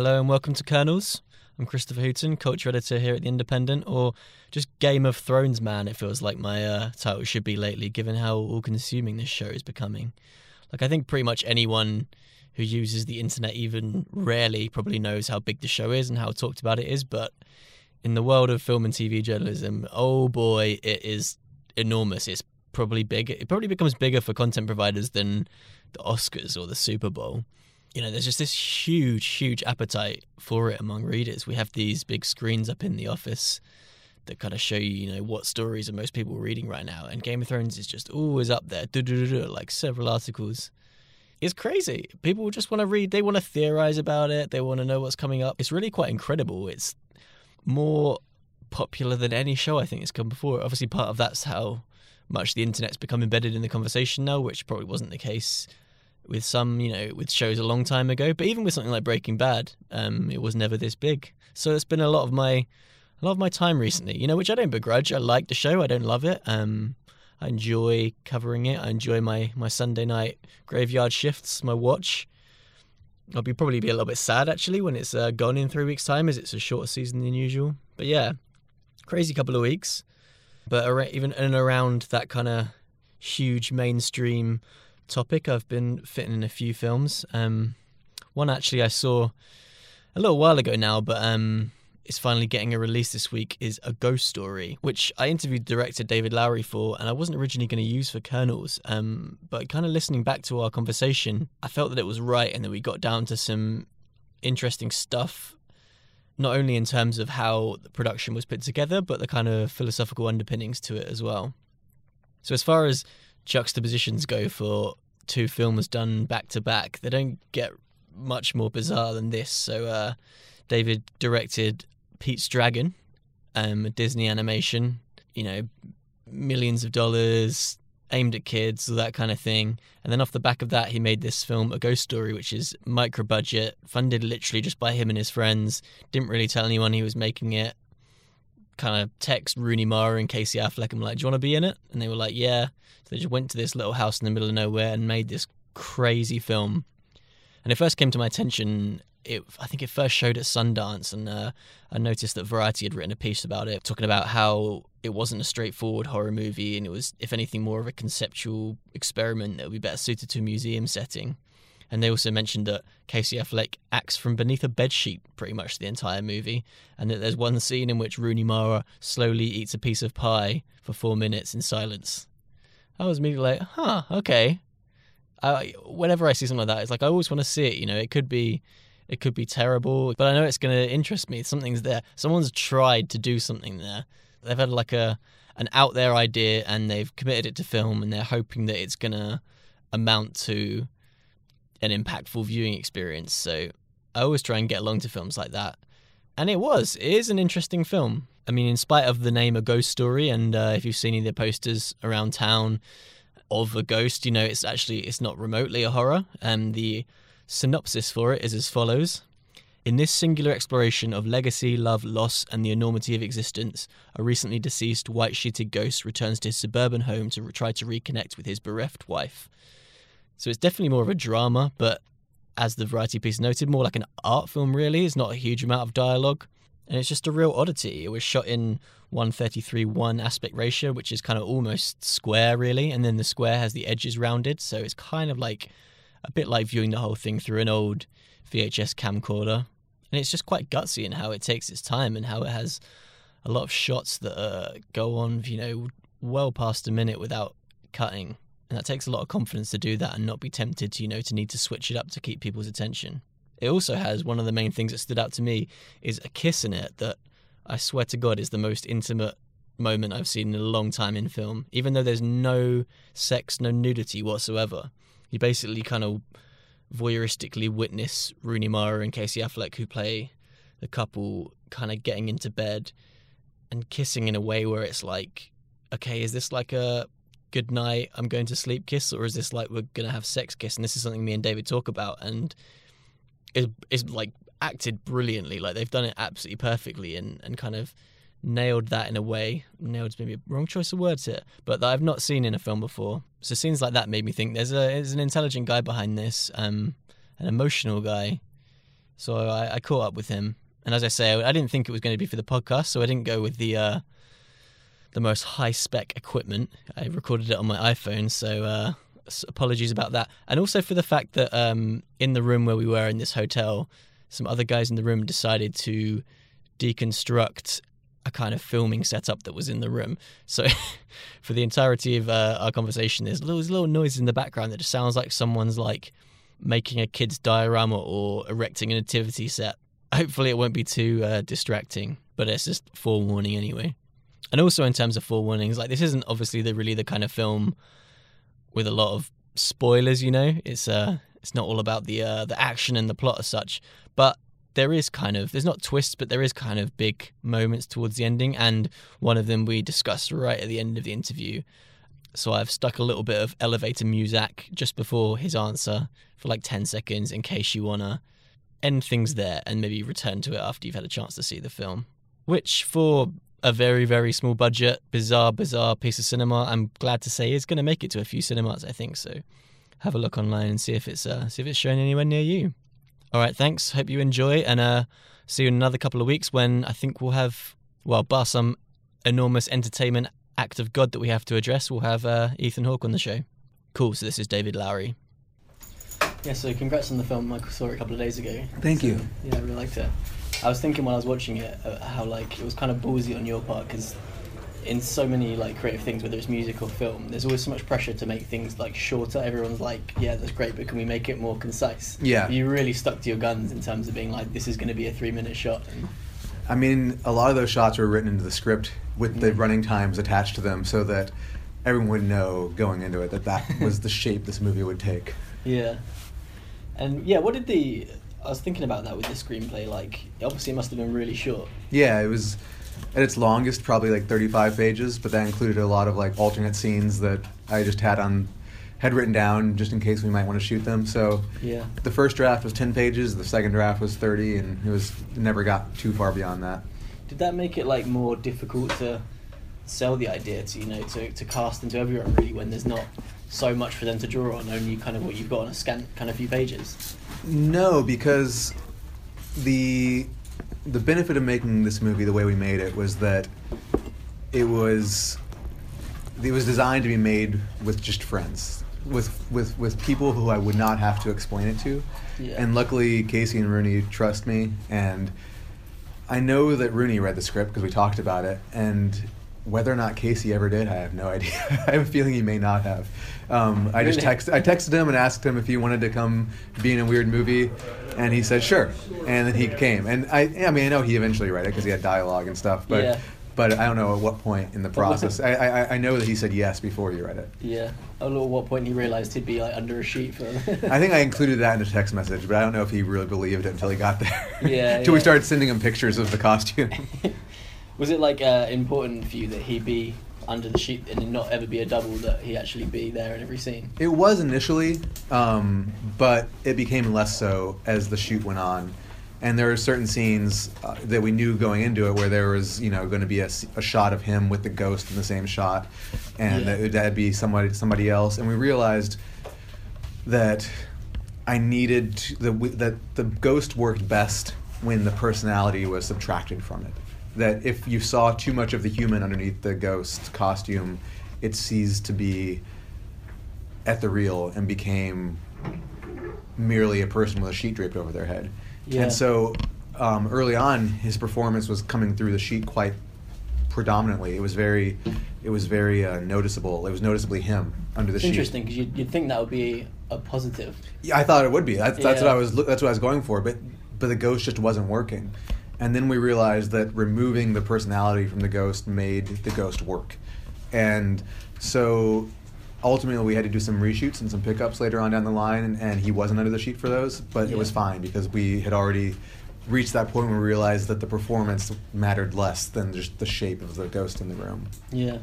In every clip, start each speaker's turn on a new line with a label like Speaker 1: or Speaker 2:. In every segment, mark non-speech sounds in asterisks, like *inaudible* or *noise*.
Speaker 1: Hello and welcome to Kernels. I'm Christopher Hooton, culture editor here at The Independent, or just Game of Thrones man, it feels like my uh, title should be lately, given how all consuming this show is becoming. Like, I think pretty much anyone who uses the internet even rarely probably knows how big the show is and how talked about it is, but in the world of film and TV journalism, oh boy, it is enormous. It's probably big. It probably becomes bigger for content providers than the Oscars or the Super Bowl you know, there's just this huge, huge appetite for it among readers. We have these big screens up in the office that kind of show you, you know, what stories are most people reading right now. And Game of Thrones is just always up there, like several articles. It's crazy. People just want to read, they want to theorize about it, they want to know what's coming up. It's really quite incredible. It's more popular than any show I think has come before. Obviously, part of that's how much the internet's become embedded in the conversation now, which probably wasn't the case with some, you know, with shows a long time ago. But even with something like Breaking Bad, um, it was never this big. So it's been a lot of my, a lot of my time recently. You know, which I don't begrudge. I like the show. I don't love it. Um, I enjoy covering it. I enjoy my my Sunday night graveyard shifts. My watch. I'll be probably be a little bit sad actually when it's uh, gone in three weeks' time, as it's a shorter season than usual. But yeah, crazy couple of weeks. But even and around that kind of huge mainstream topic, I've been fitting in a few films. Um, one actually I saw a little while ago now, but um, is finally getting a release this week is A Ghost Story, which I interviewed director David Lowery for, and I wasn't originally going to use for Kernels. Um, but kind of listening back to our conversation, I felt that it was right and that we got down to some interesting stuff, not only in terms of how the production was put together, but the kind of philosophical underpinnings to it as well. So, as far as juxtapositions go for two films done back to back. They don't get much more bizarre than this. So uh, David directed Pete's Dragon, um, Disney animation. You know, millions of dollars aimed at kids, all that kind of thing. And then off the back of that, he made this film, A Ghost Story, which is micro budget, funded literally just by him and his friends. Didn't really tell anyone he was making it kind of text Rooney Mara and Casey Affleck and like, "Do you want to be in it?" And they were like, "Yeah." So they just went to this little house in the middle of nowhere and made this crazy film. And it first came to my attention. It, I think it first showed at Sundance, and uh, I noticed that Variety had written a piece about it, talking about how it wasn't a straightforward horror movie, and it was, if anything, more of a conceptual experiment that would be better suited to a museum setting. And they also mentioned that Casey Affleck acts from beneath a bedsheet pretty much the entire movie, and that there's one scene in which Rooney Mara slowly eats a piece of pie for four minutes in silence. I was immediately like, huh, okay. I, whenever I see something like that, it's like I always want to see it. You know, it could be, it could be terrible, but I know it's going to interest me. Something's there. Someone's tried to do something there. They've had like a an out there idea, and they've committed it to film, and they're hoping that it's going to amount to an impactful viewing experience. So I always try and get along to films like that. And it was. It is an interesting film. I mean, in spite of the name A Ghost Story, and uh, if you've seen any of the posters around town of a ghost, you know it's actually it's not remotely a horror. And the synopsis for it is as follows. In this singular exploration of legacy, love, loss, and the enormity of existence, a recently deceased white sheeted ghost returns to his suburban home to try to reconnect with his bereft wife. So it's definitely more of a drama, but as the variety piece noted, more like an art film, really. It's not a huge amount of dialogue. And it's just a real oddity. It was shot in 133 1 aspect ratio, which is kind of almost square, really. And then the square has the edges rounded. So it's kind of like a bit like viewing the whole thing through an old VHS camcorder. And it's just quite gutsy in how it takes its time and how it has a lot of shots that uh, go on, you know, well past a minute without cutting. And that takes a lot of confidence to do that and not be tempted to, you know, to need to switch it up to keep people's attention. It also has one of the main things that stood out to me is a kiss in it that I swear to God, is the most intimate moment I've seen in a long time in film. Even though there's no sex, no nudity whatsoever, you basically kind of voyeuristically witness Rooney Mara and Casey Affleck, who play the couple, kind of getting into bed and kissing in a way where it's like, okay, is this like a good night, I'm going to sleep kiss, or is this like we're gonna have sex kiss? And this is something me and David talk about, and is is like acted brilliantly. Like they've done it absolutely perfectly, and and kind of nailed that in a way. Nailed maybe a wrong choice of words here, but that I've not seen in a film before. So scenes like that made me think there's a there's an intelligent guy behind this, um, an emotional guy. So I, I caught up with him, and as I say, I didn't think it was going to be for the podcast, so I didn't go with the. Uh, the most high spec equipment. I recorded it on my iPhone, so uh, apologies about that. And also for the fact that um, in the room where we were in this hotel, some other guys in the room decided to deconstruct a kind of filming setup that was in the room. So *laughs* for the entirety of uh, our conversation, there's little, there's little noises in the background that just sounds like someone's like making a kid's diorama or erecting a nativity set. *laughs* Hopefully, it won't be too uh, distracting, but it's just forewarning anyway and also in terms of forewarnings, like this isn't obviously the really the kind of film with a lot of spoilers. You know, it's uh, it's not all about the uh, the action and the plot as such, but there is kind of there's not twists, but there is kind of big moments towards the ending, and one of them we discussed right at the end of the interview. So I've stuck a little bit of elevator music just before his answer for like ten seconds in case you wanna end things there and maybe return to it after you've had a chance to see the film. Which for a very very small budget, bizarre bizarre piece of cinema. I'm glad to say is going to make it to a few cinemas. I think so. Have a look online and see if it's uh, see if it's showing anywhere near you. All right, thanks. Hope you enjoy, and uh, see you in another couple of weeks when I think we'll have well, bar some enormous entertainment act of God that we have to address. We'll have uh, Ethan Hawke on the show. Cool. So this is David Lowery. Yeah. So congrats on the film. I saw it a couple of days ago.
Speaker 2: Thank
Speaker 1: so,
Speaker 2: you.
Speaker 1: Yeah, I really liked it. I was thinking while I was watching it uh, how like it was kind of ballsy on your part because in so many like creative things, whether it's music or film, there's always so much pressure to make things like shorter. Everyone's like, yeah, that's great, but can we make it more concise?
Speaker 2: Yeah.
Speaker 1: You really stuck to your guns in terms of being like, this is going to be a three minute shot.
Speaker 2: I mean, a lot of those shots were written into the script with the mm. running times attached to them, so that everyone would know going into it that that *laughs* was the shape this movie would take.
Speaker 1: Yeah. And yeah, what did the I was thinking about that with the screenplay. Like, obviously, it must have been really short.
Speaker 2: Yeah, it was at its longest, probably like 35 pages, but that included a lot of like alternate scenes that I just had on had written down just in case we might want to shoot them. So
Speaker 1: yeah,
Speaker 2: the first draft was 10 pages, the second draft was 30, and it was it never got too far beyond that.
Speaker 1: Did that make it like more difficult to sell the idea to you know to, to cast into everyone really when there's not so much for them to draw on, only kind of what you've got on a scant kind of few pages?
Speaker 2: No, because the the benefit of making this movie the way we made it was that it was it was designed to be made with just friends with with with people who I would not have to explain it to. Yeah. And luckily Casey and Rooney trust me and I know that Rooney read the script because we talked about it and whether or not Casey ever did, I have no idea. *laughs* I have a feeling he may not have. Um, I just text, I texted him and asked him if he wanted to come be in a weird movie, and he said sure. And then he came. And I, I mean, I know he eventually read it because he had dialogue and stuff. But, yeah. but I don't know at what point in the process. I, I, I know that he said yes before he read it.
Speaker 1: Yeah. I don't know at what point he realized he'd be like under a sheet for.
Speaker 2: I think *laughs* I included that in the text message, but I don't know if he really believed it until he got there.
Speaker 1: Yeah. *laughs*
Speaker 2: Until
Speaker 1: yeah.
Speaker 2: we started sending him pictures of the costume.
Speaker 1: Was it like uh, important for you that he be under the sheet and not ever be a double that he actually be there in every scene?
Speaker 2: It was initially, um, but it became less so as the shoot went on. And there were certain scenes uh, that we knew going into it where there was, you know, going to be a, a, shot of him with the ghost in the same shot, and yeah. that would be somebody somebody else. And we realized that I needed to, the that the ghost worked best when the personality was subtracted from it that if you saw too much of the human underneath the ghost costume, it ceased to be ethereal and became merely a person with a sheet draped over their head. Yeah. And so um, early on, his performance was coming through the sheet quite predominantly. It was very, it was very uh, noticeable. It was noticeably him under the
Speaker 1: it's
Speaker 2: sheet.
Speaker 1: Interesting, because you'd, you'd, think that would be a positive.
Speaker 2: Yeah, I thought it would be. That's, yeah. that's what I was. That's what I was going for. But but the ghost just wasn't working and then we realized that removing the personality from the ghost made the ghost work, and so ultimately we had to do some reshoots and some pickups later on down the line, and, and he wasn't under the sheet for those, but it was fine because we had already reached that point where we realized that the performance mattered less than just the shape of the ghost in the room.
Speaker 3: Yeah,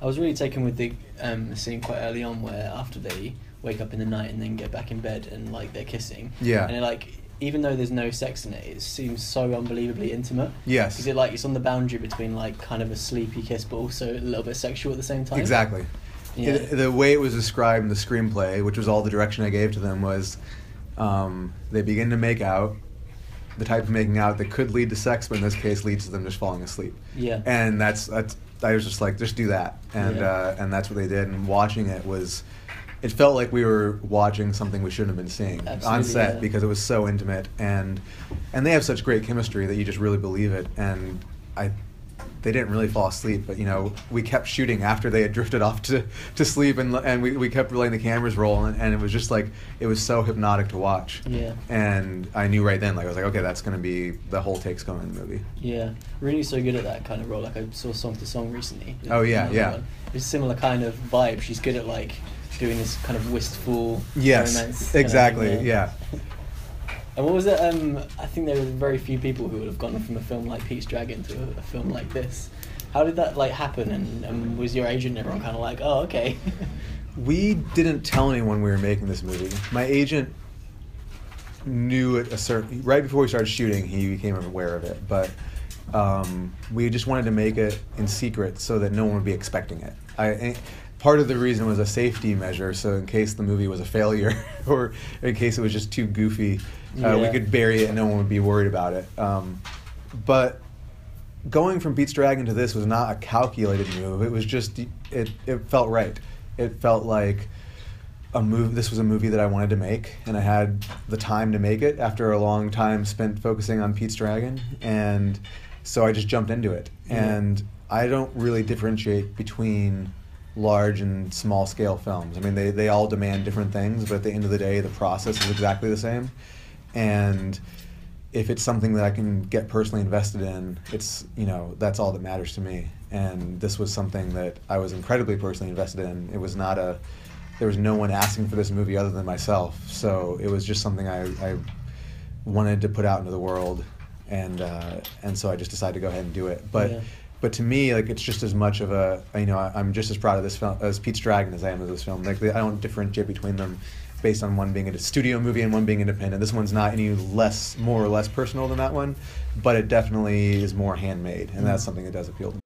Speaker 3: I was really taken with the um, scene quite early on where after they wake up in the night and then get back in bed and like they're kissing.
Speaker 2: Yeah.
Speaker 3: And it, like even though there's no sex in it, it seems so unbelievably intimate.
Speaker 2: Yes.
Speaker 3: Because it like it's on the boundary between like kind of a sleepy kiss but also a little bit sexual at the same time.
Speaker 2: Exactly.
Speaker 3: Yeah.
Speaker 2: It- the way it was described in the screenplay, which was all the direction I gave to them, was um, they begin to make out, the type of making out that could lead to sex, but in this case leads to them just falling asleep.
Speaker 3: Yeah.
Speaker 2: And that's, that's I was just like, just do that, and
Speaker 3: Yeah.
Speaker 2: uh, and that's what they did. And watching it was, it felt like we were watching something we shouldn't have been seeing on set
Speaker 3: yeah.
Speaker 2: because it was so intimate, and and they have such great chemistry that you just really believe it. And I they didn't really fall asleep, but you know, we kept shooting after they had drifted off to, to sleep, and and we, we kept letting the cameras roll, and, and it was just like it was so hypnotic to watch.
Speaker 3: Yeah.
Speaker 2: And I knew right then, like I was like, okay, that's gonna be the whole takes going in the movie.
Speaker 3: Yeah, Rooney's so good at that kind of role. Like I saw Song to Song recently.
Speaker 2: Oh, yeah, yeah.
Speaker 3: one. It's a similar kind of vibe. She's good at like doing this kind of wistful
Speaker 2: Yes,
Speaker 3: romance. kind of
Speaker 2: exactly. yeah.
Speaker 3: And what was it? Um, I think there were very few people who would have gone from a film like Pete's Dragon to a, a film like this. How did that like happen? And, and was your agent and everyone kind of like, oh, okay? *laughs*
Speaker 2: We didn't tell anyone we were making this movie. My agent knew it a certain right before we started shooting. He became aware of it, but um, we just wanted to make it in secret so that no one would be expecting it. I, part of the reason was a safety measure, so in case the movie was a failure *laughs* or in case it was just too goofy, uh, we could bury it and no one would be worried about it. Um, but going from Pete's Dragon to this was not a calculated move. It was just it. It felt right. It felt like a move. This was a movie that I wanted to make, and I had the time to make it after a long time spent focusing on Pete's Dragon, and so I just jumped into it.
Speaker 3: Yeah.
Speaker 2: And I don't really differentiate between large and small scale films. I mean, they, they all demand different things, but at the end of the day, the process is exactly the same. And if it's something that I can get personally invested in, it's you know that's all that matters to me. And this was something that I was incredibly personally invested in. It was not a there was no one asking for this movie other than myself, so it was just something I, I wanted to put out into the world, and uh, and so I just decided to go ahead and do it. But
Speaker 3: Yeah.
Speaker 2: But to me, like it's just as much of a you know I, I'm just as proud of this film as Pete's Dragon as I am of this film. Like I don't differentiate between them based on one being a studio movie and one being independent. This one's not any less, more or less personal than that one, but it definitely is more handmade, and that's mm. something that does appeal to me.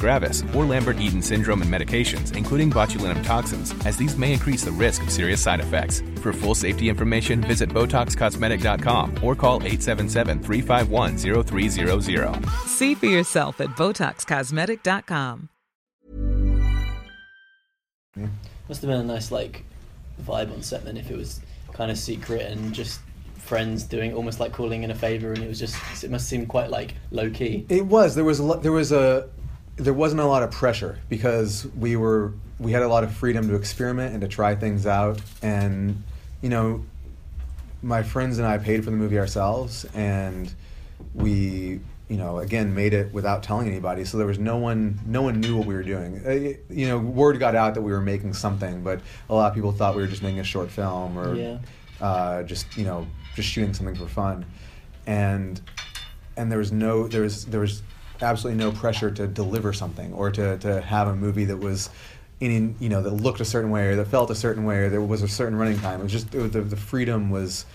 Speaker 4: gravis, or Lambert-Eaton syndrome and medications, including botulinum toxins, as these may increase the risk of serious side effects. For full safety information, visit BotoxCosmetic.com or call 877-351-0300.
Speaker 5: See for yourself at BotoxCosmetic.com.
Speaker 3: Must have been a nice like vibe on set then if it was kind of secret and just friends doing almost like calling in a favor and it was just it must seem quite like low key.
Speaker 2: It was. There was a there was a there wasn't a lot of pressure because we were we had a lot of freedom to experiment and to try things out. And you know my friends and I paid for the movie ourselves and we you know again made it without telling anybody. So there was no one no one knew what we were doing. Uh, you know word got out that we were making something but a lot of people thought we were just making a short film or
Speaker 3: Yeah.
Speaker 2: uh, just you know just shooting something for fun. And and there was no there was there was absolutely no pressure to deliver something or to, to have a movie that was in you know that looked a certain way or that felt a certain way or there was a certain running time it was just it was, the, the freedom was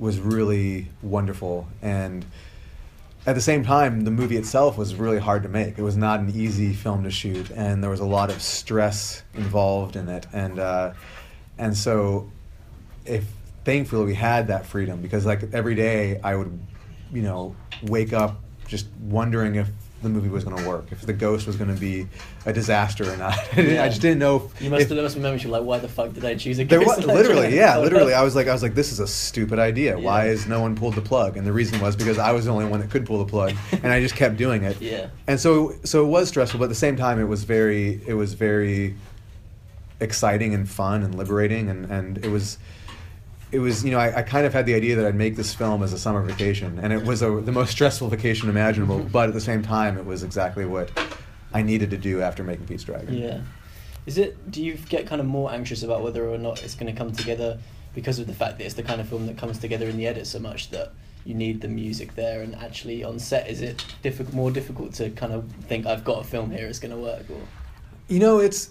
Speaker 2: was really wonderful and at the same time, the movie itself was really hard to make. It was not an easy film to shoot, and there was a lot of stress involved in it. And uh, and so, if thankfully we had that freedom because like every day I would, you know, wake up just wondering if the movie was going to work, if the ghost was going to be a disaster or not. *laughs*
Speaker 1: Yeah.
Speaker 2: I just didn't know.
Speaker 1: You must
Speaker 2: if-
Speaker 1: have, must moments you're like, why the fuck did I choose a
Speaker 2: there
Speaker 1: ghost?
Speaker 2: was *laughs* literally, yeah, literally. I was like, I was like, this is a stupid idea. Why is no one pulled the plug? And the reason was because I was the only one that could pull the plug, *laughs* and I just kept doing it.
Speaker 1: Yeah.
Speaker 2: And so, so it was stressful, but at the same time, it was very, it was very exciting and fun and liberating, and and it was. It was, you know, I, I kind of had the idea that I'd make this film as a summer vacation, and it was a, the most stressful vacation imaginable. *laughs* But at the same time, it was exactly what I needed to do after making Pete's Dragon.
Speaker 1: Yeah. Is it? Do you get kind of more anxious about whether or not it's going to come together because of the fact that it's the kind of film that comes together in the edit so much that you need the music there and actually on set? Is it difficult, more difficult to kind of think I've got a film here, it's going to work? Or
Speaker 2: You know, it's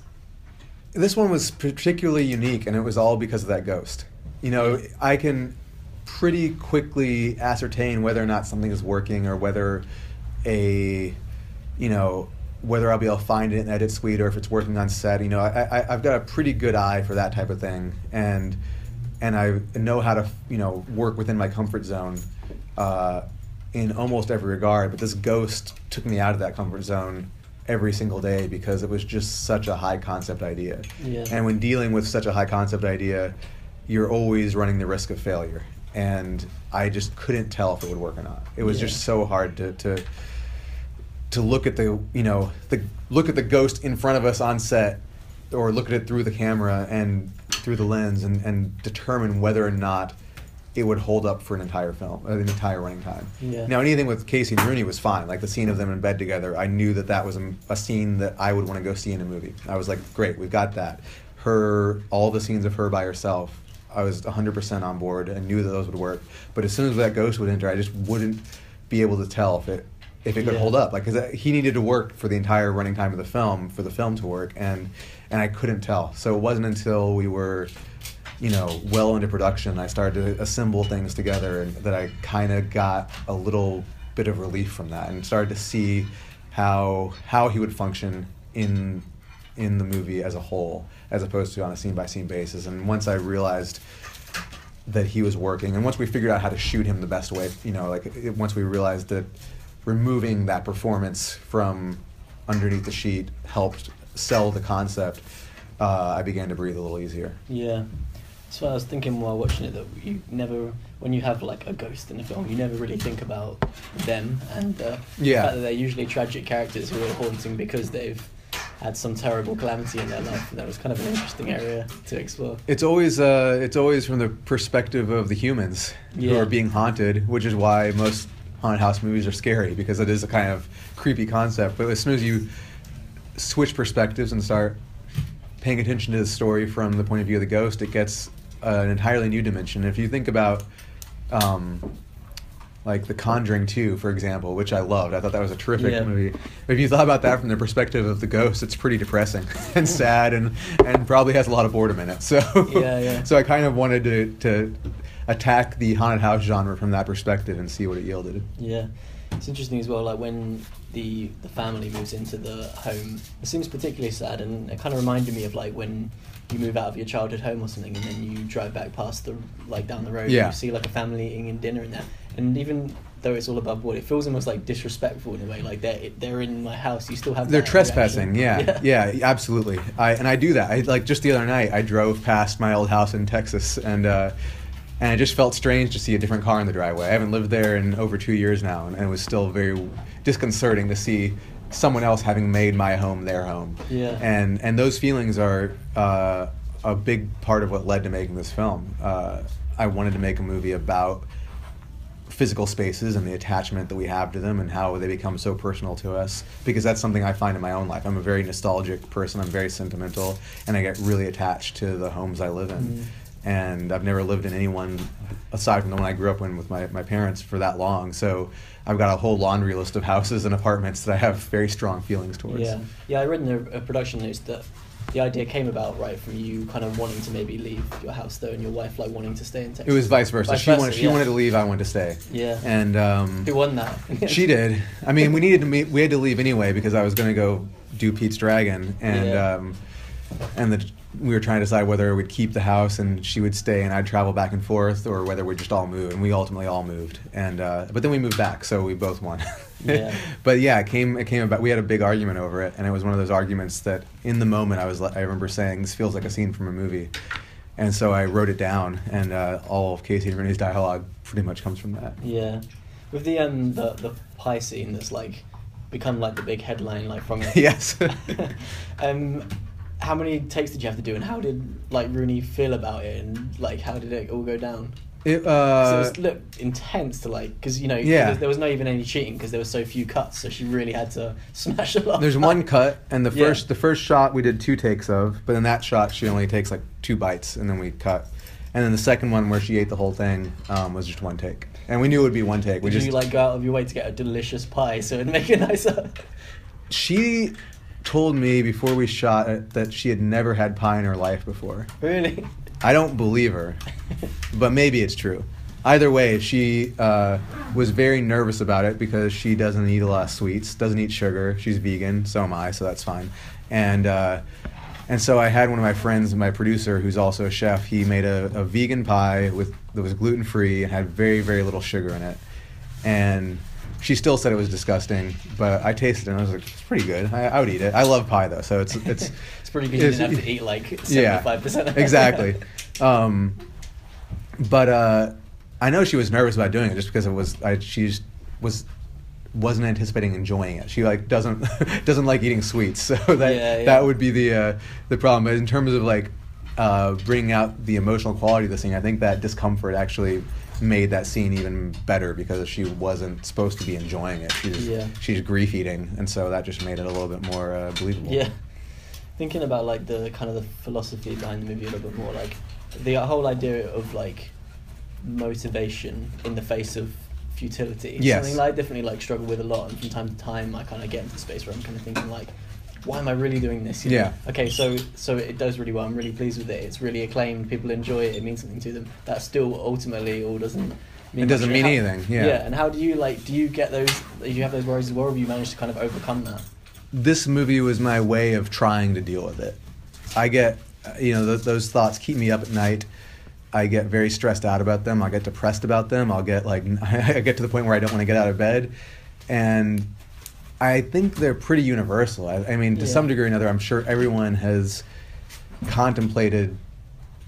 Speaker 2: this one was particularly unique, and it was all because of that ghost. You know, I can pretty quickly ascertain whether or not something is working, or whether a, you know, whether I'll be able to find it in Edit Suite or if it's working on set. You know, I, I, I've got a pretty good eye for that type of thing, and and I know how to you know work within my comfort zone. Uh, in almost every regard, but this ghost took me out of that comfort zone every single day because it was just such a high concept idea.
Speaker 1: Yeah.
Speaker 2: And when dealing with such a high concept idea, you're always running the risk of failure. And I just couldn't tell if it would work or not. It was
Speaker 1: Yeah.
Speaker 2: just so hard to, to to look at the you know the look at the ghost in front of us on set or look at it through the camera and through the lens and, and determine whether or not it would hold up for an entire film, uh, an entire running time.
Speaker 1: Yeah.
Speaker 2: Now, anything with Casey and Rooney was fine. Like the scene of them in bed together, I knew that that was a, a scene that I would want to go see in a movie. I was like, great, we've got that. Her, all the scenes of her by herself, I was 100% on board and knew that those would work. But as soon as that ghost would enter, I just wouldn't be able to tell if it if it could
Speaker 1: Yeah.
Speaker 2: hold up. Like, because uh, he needed to work for the entire running time of the film for the film to work, and and I couldn't tell. So it wasn't until we were you know, well into production, I started to assemble things together, and that I kind of got a little bit of relief from that, and started to see how how he would function in in the movie as a whole, as opposed to on a scene by scene basis. And once I realized that he was working, and once we figured out how to shoot him the best way, you know, like it, once we realized that removing that performance from underneath the sheet helped sell the concept, uh, I began to breathe a little easier.
Speaker 1: Yeah. So I was thinking while watching it that you never, when you have like a ghost in a film, you never really think about them and uh,
Speaker 2: Yeah.
Speaker 1: the fact that they're usually tragic characters who are haunting because they've had some terrible calamity in their life. And that was kind of an interesting area to explore.
Speaker 2: It's always uh, it's always from the perspective of the humans who are being haunted, which is why most haunted house movies are scary because it is a kind of creepy concept. But as soon as you switch perspectives and start paying attention to the story from the point of view of the ghost, it gets uh, an entirely new dimension. If you think about um, like The Conjuring 2, for example, which I loved. I thought that was a terrific
Speaker 1: Yeah.
Speaker 2: movie. But if you thought about that from the perspective of the ghost, it's pretty depressing *laughs* and sad and, and probably has a lot of boredom in it. So
Speaker 1: Yeah, yeah. *laughs*
Speaker 2: so I kind of wanted to, to attack the haunted house genre from that perspective and see what it yielded.
Speaker 1: Yeah, it's interesting as well. Like when the the family moves into the home, it seems particularly sad, and it kind of reminded me of like when you move out of your childhood home or something, and then you drive back past the like down the road,
Speaker 2: Yeah.
Speaker 1: and you see like a family eating dinner in there, and even though it's all above board, it feels almost like disrespectful in a way. Like they're they're in my house, you still have
Speaker 2: They're trespassing.
Speaker 1: reaction.
Speaker 2: Yeah, *laughs* yeah, absolutely. I and I do that. I like just the other night. I drove past my old house in Texas, and uh, and it just felt strange to see a different car in the driveway. I haven't lived there in over two years now, and, and it was still very disconcerting to see someone else having made my home their home.
Speaker 1: Yeah.
Speaker 2: And and those feelings are uh, a big part of what led to making this film. Uh, I wanted to make a movie about physical spaces and the attachment that we have to them and how they become so personal to us because that's something I find in my own life. I'm a very nostalgic person. I'm very sentimental and I get really attached to the homes I live in.
Speaker 1: Mm.
Speaker 2: And I've never lived in anyone aside from the one I grew up in with my, my parents for that long. So I've got a whole laundry list of houses and apartments that I have very strong feelings towards.
Speaker 1: Yeah, yeah. I read in the uh, production notes that the idea came about right from you kind of wanting to maybe leave your house though, and your wife like wanting to stay in Texas.
Speaker 2: It was vice versa.
Speaker 1: Vice
Speaker 2: she
Speaker 1: versa,
Speaker 2: wanted she
Speaker 1: yeah.
Speaker 2: wanted to leave. I wanted to stay.
Speaker 1: Yeah.
Speaker 2: And um,
Speaker 1: Who won that? *laughs*
Speaker 2: she did. I mean, we needed to meet. We had to leave anyway because I was going to go do Pete's Dragon, and
Speaker 1: Yeah.
Speaker 2: um, and the, we were trying to decide whether we'd keep the house and she would stay and I'd travel back and forth, or whether we'd just all move. And we ultimately all moved. And uh, but then we moved back, so we both won.
Speaker 1: Yeah. *laughs*
Speaker 2: but yeah, it came it came about. We had a big argument over it, and it was one of those arguments that in the moment I was I remember saying this feels like a scene from a movie. And so I wrote it down, and uh, all of Casey and Rooney's dialogue pretty much comes from that.
Speaker 1: Yeah, with the um the the pie scene that's like become like the big headline like from it. *laughs*
Speaker 2: yes. *laughs*
Speaker 1: um, how many takes did you have to do, and how did like Rooney feel about it, and like how did it all go down?
Speaker 2: It, uh,
Speaker 1: it was looked intense to like because you know
Speaker 2: Yeah.
Speaker 1: there, was, not even any cheating because there were so few cuts, so she really had to *laughs* smash a lot.
Speaker 2: There's one cut, and the *laughs*
Speaker 1: Yeah.
Speaker 2: first the first shot we did two takes of, but in that shot she only takes like two bites, and then we cut. And then the second one where she ate the whole thing um, was just one take, and we knew it would be one take. We
Speaker 1: Did
Speaker 2: just
Speaker 1: you like go out of your way to get a delicious pie so it'd make it nicer?
Speaker 2: she told me before we shot it that she had never had pie in her life before.
Speaker 1: really?
Speaker 2: I don't believe her, but maybe it's true. Either way, she uh, was very nervous about it because she doesn't eat a lot of sweets, doesn't eat sugar. She's vegan, so am I, so that's fine. And uh, and so I had one of my friends, my producer, who's also a chef. He made a, a vegan pie with that was gluten free and had very very little sugar in it. And she still said it was disgusting, but I tasted it and I was like, it's pretty good. I, I would eat it. I love pie though, so it's *laughs* it's
Speaker 1: It's pretty good.
Speaker 2: It's-
Speaker 1: didn't to eat like *laughs* seventy-five percent.
Speaker 2: exactly. Um, but uh, I know she was nervous about doing it just because it was I, she just was wasn't anticipating enjoying it. She like doesn't *laughs* doesn't like eating sweets, so that
Speaker 1: Yeah, yeah.
Speaker 2: that would be the uh, the problem. But in terms of like uh, bringing out the emotional quality of the scene, I think that discomfort actually made that scene even better because she wasn't supposed to be enjoying it. She's
Speaker 1: Yeah.
Speaker 2: she's grief eating, and so that just made it a little bit more uh, believable.
Speaker 1: Yeah. Thinking about like the kind of the philosophy behind the movie a little bit more, like the whole idea of like motivation in the face of futility.
Speaker 2: Yes.
Speaker 1: Something I definitely like struggle with a lot, and from time to time I kind of get into space where I'm kind of thinking like, why am I really doing this? You know?
Speaker 2: Yeah.
Speaker 1: Okay, so so it does really well. I'm really pleased with it. It's really acclaimed. People enjoy it. It means something to them. That still ultimately all doesn't.
Speaker 2: It doesn't
Speaker 1: much.
Speaker 2: mean
Speaker 1: How-
Speaker 2: anything, yeah.
Speaker 1: Yeah. And how do you like? Do you get those? Do you have those worries as well? Or have you managed to kind of overcome that?
Speaker 2: this movie was my way of trying to deal with it. I get, you know, th- those thoughts keep me up at night. I get very stressed out about them. I'll get depressed about them. I'll get like, *laughs* I get to the point where I don't want to get out of bed. And I think they're pretty universal. I, I mean, to
Speaker 1: Yeah.
Speaker 2: some degree or another, I'm sure everyone has contemplated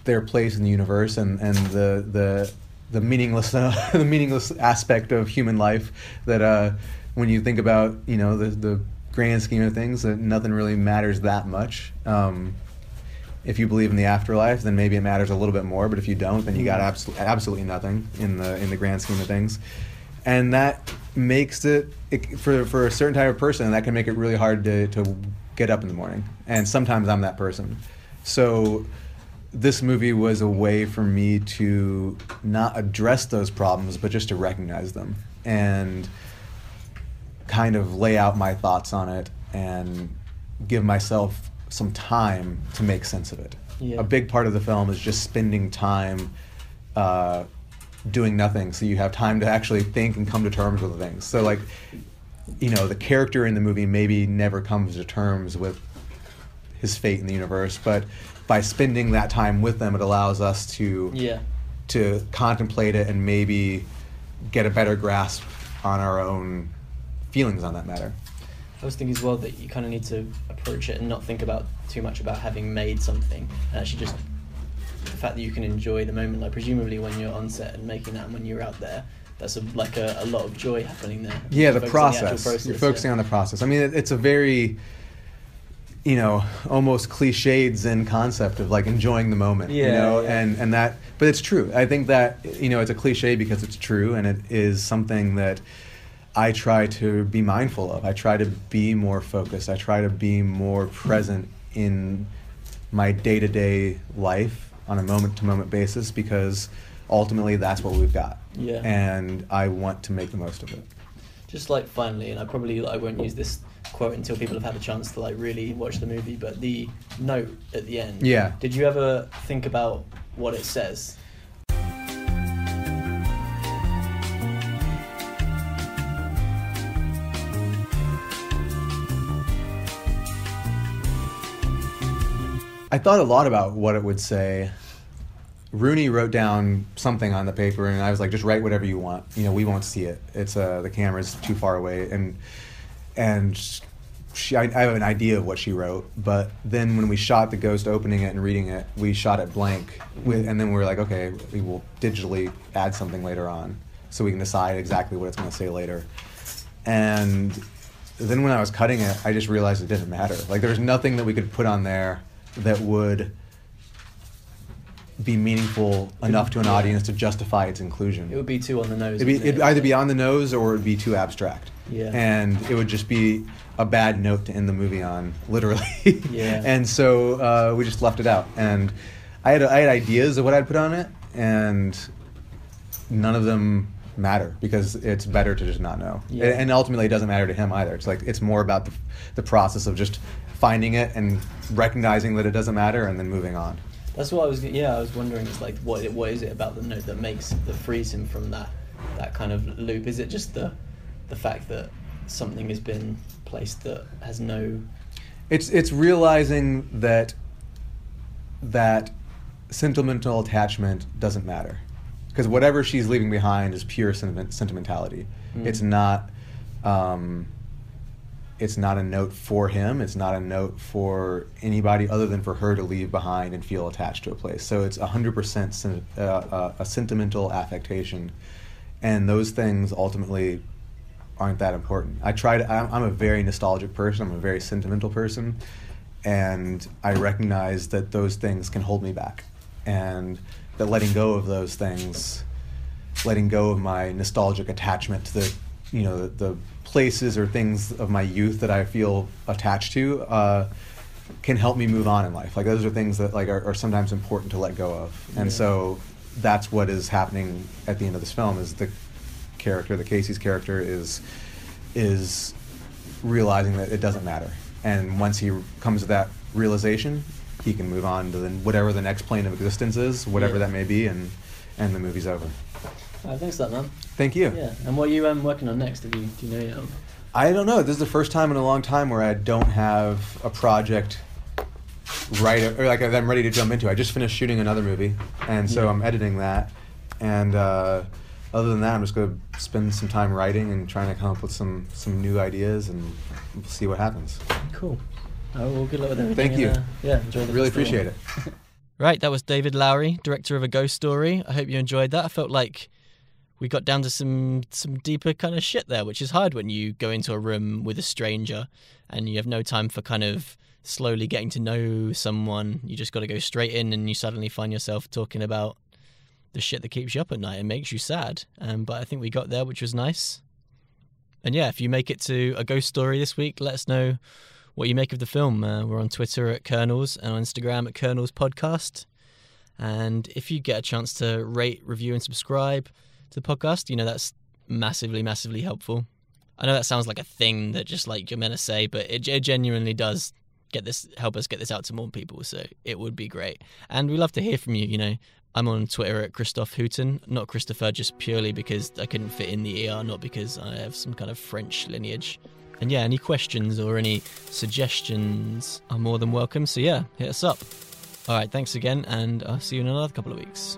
Speaker 2: their place in the universe and, and the, the, the meaningless, uh, *laughs* the meaningless aspect of human life that, uh, when you think about, you know, the, the grand scheme of things, that nothing really matters that much. Um, if you believe in the afterlife, then maybe it matters a little bit more. But if you don't, then you got absolutely absolutely nothing in the in the grand scheme of things, and that makes it, it for for a certain type of person that can make it really hard to to get up in the morning. And sometimes I'm that person. So this movie was a way for me to not address those problems, but just to recognize them and kind of lay out my thoughts on it and give myself some time to make sense of it.
Speaker 1: Yeah.
Speaker 2: A big part of the film is just spending time uh, doing nothing, so you have time to actually think and come to terms with things. So, like, you know, the character in the movie maybe never comes to terms with his fate in the universe, but by spending that time with them, it allows us to
Speaker 1: Yeah.
Speaker 2: to contemplate it and maybe get a better grasp on our own feelings on that matter.
Speaker 1: I was thinking as well that you kind of need to approach it and not think about too much about having made something, and actually just the fact that you can enjoy the moment. Like presumably when you're on set and making that, and when you're out there, that's a, like a, a lot of joy happening there.
Speaker 2: Yeah, the
Speaker 1: Focusing on actual
Speaker 2: process. You're focusing
Speaker 1: yeah.
Speaker 2: on the process. I mean, it, it's a very, you know, almost cliched Zen concept of like enjoying the moment. you know,
Speaker 1: yeah.
Speaker 2: and and that, but it's true. I think that you know it's a cliche because it's true, and it is something that I try to be mindful of. I try to be more focused. I try to be more present in my day to day life on a moment to moment basis because ultimately that's what we've got.
Speaker 1: Yeah.
Speaker 2: And I want to make the most of it.
Speaker 3: Just like finally, and I probably I won't use this quote until people have had a chance to like really watch the movie. But the note at the end.
Speaker 2: Yeah.
Speaker 3: Did you ever think about what it says?
Speaker 2: I thought a lot about what it would say. Rooney wrote down something on the paper, and I was like, "Just write whatever you want. You know, we won't see it. It's uh, the camera's too far away." And and she, I, I have an idea of what she wrote, but then when we shot the ghost opening it and reading it, we shot it blank, with, and then we were like, "Okay, we will digitally add something later on, so we can decide exactly what it's going to say later." And then when I was cutting it, I just realized it didn't matter. Like there was nothing that we could put on there that would be meaningful enough to an audience to justify its inclusion.
Speaker 3: It would be too on the nose.
Speaker 2: It'd, be, it'd
Speaker 3: it?
Speaker 2: either be on the nose or it'd be too abstract.
Speaker 3: Yeah.
Speaker 2: And it would just be a bad note to end the movie on, *laughs* literally.
Speaker 3: Yeah.
Speaker 2: and so uh, we just left it out. And I had I had ideas of what I'd put on it, and none of them matter because it's better to just not know.
Speaker 3: Yeah.
Speaker 2: And ultimately, it doesn't matter to him either. It's like it's more about the the process of just finding it and recognizing that it doesn't matter, and then moving on.
Speaker 3: That's what I was. Yeah, I was wondering. Is like, what what is it about the note that makes that frees him from that that kind of loop? Is it just the the fact that something has been placed that has no?
Speaker 2: It's it's realizing that that sentimental attachment doesn't matter because whatever she's leaving behind is pure sentiment, sentimentality.
Speaker 3: Mm.
Speaker 2: It's not. Um, it's not a note for him. It's not a note for anybody other than for her to leave behind and feel attached to a place. So it's 100% sen- uh, uh, a sentimental affectation. And those things ultimately aren't that important. I try to, I'm, I'm a very nostalgic person, I'm a very sentimental person. And I recognize that those things can hold me back. And that letting go of those things, letting go of my nostalgic attachment to the, you know, the, the places or things of my youth that I feel attached to, uh, can help me move on in life. Like those are things that like are, are sometimes important to let go of. And
Speaker 3: Yeah.
Speaker 2: so that's what is happening at the end of this film is the character, the Casey's character is is realizing that it doesn't matter. And once he comes to that realization, he can move on to then whatever the next plane of existence is, whatever
Speaker 3: Yeah.
Speaker 2: that may be, and and the movie's over.
Speaker 3: Uh, thanks for that, man.
Speaker 2: Thank you.
Speaker 3: Yeah. And what are you um, working on next? Have you do you know yet?
Speaker 2: I don't know. This is the first time in a long time where I don't have a project right or like that I'm ready to jump into. I just finished shooting another movie, and so
Speaker 3: Yeah.
Speaker 2: I'm editing that. And uh, other than that, I'm just going to spend some time writing and trying to come up with some some new ideas, and we'll see what happens.
Speaker 3: Cool. Oh, well, good luck with everything.
Speaker 2: Thank
Speaker 3: and,
Speaker 2: you.
Speaker 3: uh, yeah, enjoy the
Speaker 2: Really appreciate it. *laughs*
Speaker 1: Right, that was David Lowery, director of A Ghost Story. I hope you enjoyed that. I felt like we got down to some some deeper kind of shit there, which is hard when you go into a room with a stranger and you have no time for kind of slowly getting to know someone. You just got to go straight in, and you suddenly find yourself talking about the shit that keeps you up at night and makes you sad. Um, but I think we got there, which was nice. And yeah, if you make it to a ghost story this week, let us know what you make of the film. Uh, we're on Twitter at Kernels and on Instagram at Kernels Podcast. And if you get a chance to rate, review, and subscribe to the podcast, you know that's massively, massively helpful. I know that sounds like a thing that just like you're meant to say, but it, it genuinely does get this help us get this out to more people. So it would be great, and we love to hear from you. You know, I'm on Twitter at Christoph Hooton, not Christopher, just purely because I couldn't fit in the ER, not because I have some kind of French lineage. And yeah, any questions or any suggestions are more than welcome. So yeah, hit us up. All right, thanks again, and I'll see you in another couple of weeks.